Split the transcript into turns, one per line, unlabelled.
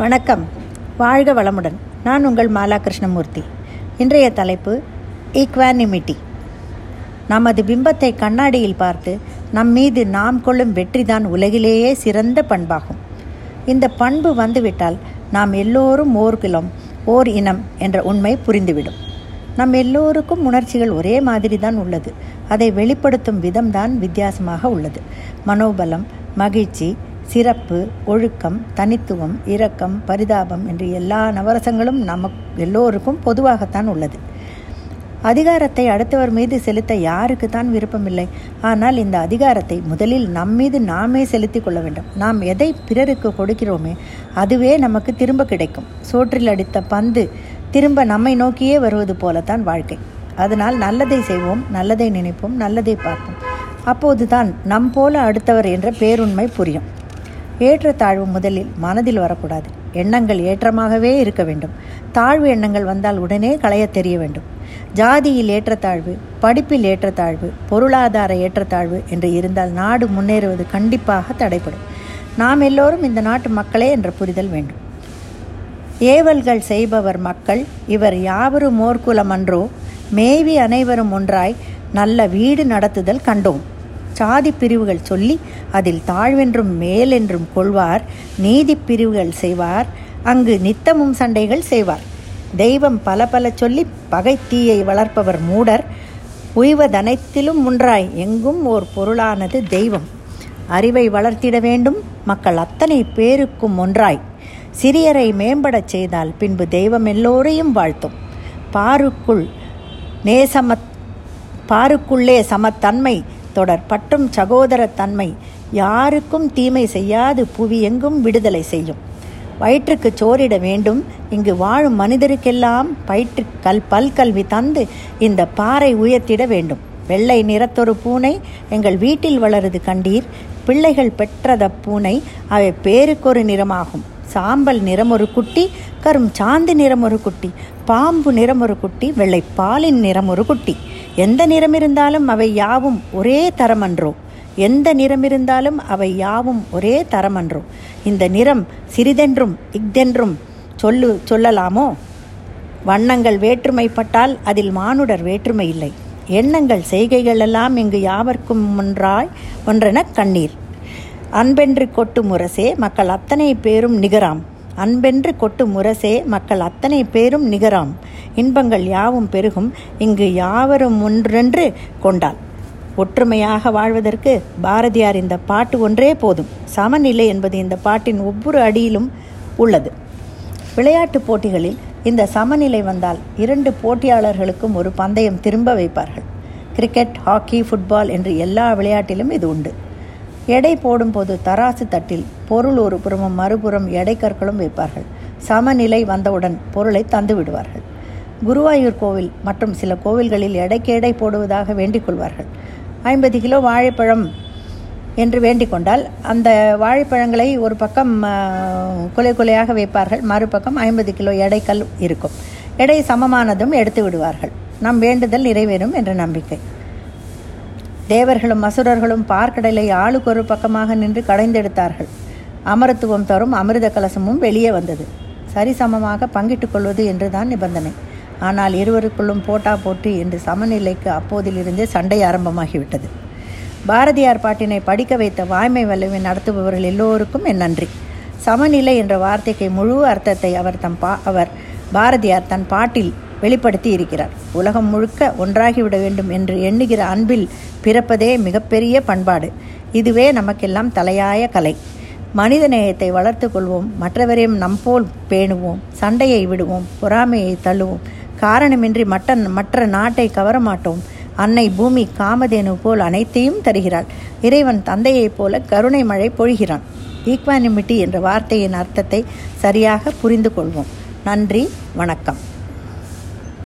வணக்கம். வாழ்க வளமுடன். நான் உங்கள் மாலா கிருஷ்ணமூர்த்தி இன்றைய தலைப்பு ஈக்வானிமிட்டி நமது பிம்பத்தை கண்ணாடியில் பார்த்து நம் மீது நாம் கொள்ளும் வெற்றிதான் உலகிலேயே சிறந்த பண்பாகும். இந்த பண்பு வந்துவிட்டால் நாம் எல்லோரும் ஓர் குலம் ஓர் இனம் என்ற உண்மை புரிந்துவிடும். நம் எல்லோருக்கும் உணர்ச்சிகள் ஒரே மாதிரி தான் உள்ளது. அதை வெளிப்படுத்தும் விதம்தான் வித்தியாசமாக உள்ளது. மனோபலம் மகிழ்ச்சி சிறப்பு ஒழுக்கம் தனித்துவம் இரக்கம் பரிதாபம் என்று எல்லா நவரசங்களும் நமக் எல்லோருக்கும் பொதுவாகத்தான் உள்ளது. அதிகாரத்தை அடுத்தவர் மீது செலுத்த யாருக்கு தான் விருப்பமில்லை. ஆனால் இந்த அதிகாரத்தை முதலில் நம் மீது நாமே செலுத்தி கொள்ள வேண்டும். நாம் எதை பிறருக்கு கொடுக்கிறோமே அதுவே நமக்கு திரும்ப கிடைக்கும். சோற்றில் அடித்த பந்து திரும்ப நம்மை நோக்கியே வருவது போலத்தான் வாழ்க்கை. அதனால் நல்லதை செய்வோம் நல்லதை நினைப்போம் நல்லதை பார்ப்போம். அப்போதுதான் நம் போல அடுத்தவர் என்ற பேருண்மை புரியும். ஏற்றத்தாழ்வு முதலில் மனதில் வரக்கூடாது. எண்ணங்கள் ஏற்றமாகவே இருக்க வேண்டும். தாழ்வு எண்ணங்கள் வந்தால் உடனே களைய தெரிய வேண்டும். ஜாதியில் ஏற்றத்தாழ்வு படிப்பில் ஏற்றத்தாழ்வு பொருளாதார ஏற்றத்தாழ்வு என்று இருந்தால் நாடு முன்னேறுவது கண்டிப்பாக தடைப்படும் நாம் எல்லோரும் இந்த நாட்டு மக்களே என்ற புரிதல் வேண்டும். ஏவல்கள் செய்பவர் மக்கள் இவர் யாவரும் மோர்க்குலமன்றோ மேவி அனைவரும் ஒன்றாய் நல்ல வீடு நடத்துதல் கண்டோம். சாதி பிரிவுகள் சொல்லி அதில் தாழ்வென்றும் மேலென்றும் கொள்வார் நீதி பிரிவுகள் செய்வார் அங்கு நித்தமும் சண்டைகள் செய்வார். தெய்வம் பல பல சொல்லி பகை தீயை வளர்ப்பவர் மூடர் உய்வதனைத்திலும் ஒன்றாய் எங்கும் ஓர் பொருளானது தெய்வம். அறிவை வளர்த்திட வேண்டும் மக்கள் அத்தனை பேருக்கும் ஒன்றாய். சிறியரை மேம்படச் செய்தால் பின்பு தெய்வம் எல்லோரையும் வாழ்த்தும். பாருக்குள் நேசமத் பாருக்குள்ளே சமத்தன்மை தொடர் பட்டும் சகோதரத்தன்மை யாருக்கும் தீமை செய்யாது புவி எங்கும் விடுதலை செய்யும். வயிற்றுக்கு சோறிட வேண்டும் இங்கு வாழும் மனிதருக்கெல்லாம் பயிற்று கல் பல்கல்வி தந்து இந்த பாறை உயர்த்திட வேண்டும். வெள்ளை நிறத்தொரு பூனை எங்கள் வீட்டில் வளருது கண்டீர் பிள்ளைகள் பெற்றத பூனை அவை பேருக்கொரு நிறமாகும். சாம்பல் நிறம் ஒரு குட்டி கரும் சாந்து நிறம் ஒரு குட்டி பாம்பு நிறம் ஒரு குட்டி வெள்ளை பாலின் நிறம் ஒரு குட்டி. எந்த நிறம் இருந்தாலும் அவை யாவும் ஒரே தரமன்றோ. எந்த நிறம் இருந்தாலும் அவை யாவும் ஒரே தரமன்றோ. இந்த நிறம் சிறிதென்றும் இஃதென்றும் சொல்லு சொல்லலாமோ? வண்ணங்கள் வேற்றுமைப்பட்டால் அதில் மானுடர் வேற்றுமை இல்லை. எண்ணங்கள் செய்கைகள் எல்லாம் இங்கு யாவர்க்கும் ஒன்றாய் ஒன்றென கண்ணீர். அன்பென்று கொட்டும் முரசே மக்கள் அத்தனை பேரும் நிகராம். அன்பென்று கொட்டு முரசே மக்கள் அத்தனை பேரும் நிகராம். இன்பங்கள் யாவும் பெருகும் இங்கு யாவரும் ஒன்றென்று கொண்டாள். ஒற்றுமையாக வாழ்வதற்கு பாரதியார் இந்த பாட்டு ஒன்றே போதும். சமநிலை என்பது இந்த பாட்டின் ஒவ்வொரு அடியிலும் உள்ளது. விளையாட்டுப் போட்டிகளில் இந்த சமநிலை வந்தால் இரண்டு போட்டியாளர்களுக்கும் ஒரு பந்தயம் திரும்ப வைப்பார்கள். கிரிக்கெட் ஹாக்கி ஃபுட்பால் என்று எல்லா விளையாட்டிலும் இது உண்டு. எடை போடும்போது தராசு தட்டில் பொருள் ஒரு புறமும் மறுபுறம் எடை கற்களும் வைப்பார்கள். சமநிலை வந்தவுடன் பொருளை தந்து விடுவார்கள். குருவாயூர் கோவில் மற்றும் சில கோவில்களில் எடைக்கு எடை போடுவதாக வேண்டிக் கொள்வார்கள். ஐம்பது கிலோ வாழைப்பழம் என்று வேண்டிக் கொண்டால் அந்த வாழைப்பழங்களை ஒரு பக்கம் கொலை கொலையாக வைப்பார்கள். மறுபக்கம் ஐம்பது கிலோ எடைக்கல் இருக்கும். எடை சமமானதும் எடுத்து விடுவார்கள். நம் வேண்டுதல் நிறைவேறும் என்ற நம்பிக்கை. தேவர்களும் அசுரர்களும் பார்க்கடலை ஆளுக்கொரு பக்கமாக நின்று கடைந்தெடுத்தார்கள். அமரத்துவம் தரும் அமிர்த கலசமும் வெளியே வந்தது. சரிசமமாக பங்கிட்டுக் கொள்வது என்றுதான் நிபந்தனை. ஆனால் இருவருக்குள்ளும் போட்டா போட்டி என்று சமநிலைக்கு அப்போதிலிருந்தே சண்டை ஆரம்பமாகிவிட்டது. பாரதியார் பாட்டினை படிக்க வைத்த வாய்மை வல்லமை நடத்துபவர்கள் எல்லோருக்கும் என் நன்றி. சமநிலை என்ற வார்த்தைக்கு முழு அர்த்தத்தை அவர் தம் பா அவர் பாரதியார் தன் பாட்டில் வெளிப்படுத்தி இருக்கிறார் உலகம் முழுக்க ஒன்றாகிவிட வேண்டும் என்று எண்ணுகிற அன்பில் பிறப்பதே மிகப்பெரிய பண்பாடு. இதுவே நமக்கெல்லாம் தலையாய கலை. மனித நேயத்தை வளர்த்து கொள்வோம். மற்றவரையும் நம்போல் பேணுவோம். சண்டையை விடுவோம். பொறாமையை தள்ளுவோம். காரணமின்றி மற்ற மற்ற நாட்டை கவர மாட்டோம். அன்னை பூமி காமதேனு போல் அனைத்தையும் தருகிறாள். இறைவன் தந்தையைப் போல கருணை மழை பொழிகிறான். ஈக்வானிமிட்டி என்ற வார்த்தையின் அர்த்தத்தை சரியாக புரிந்து கொள்வோம். நன்றி. வணக்கம்.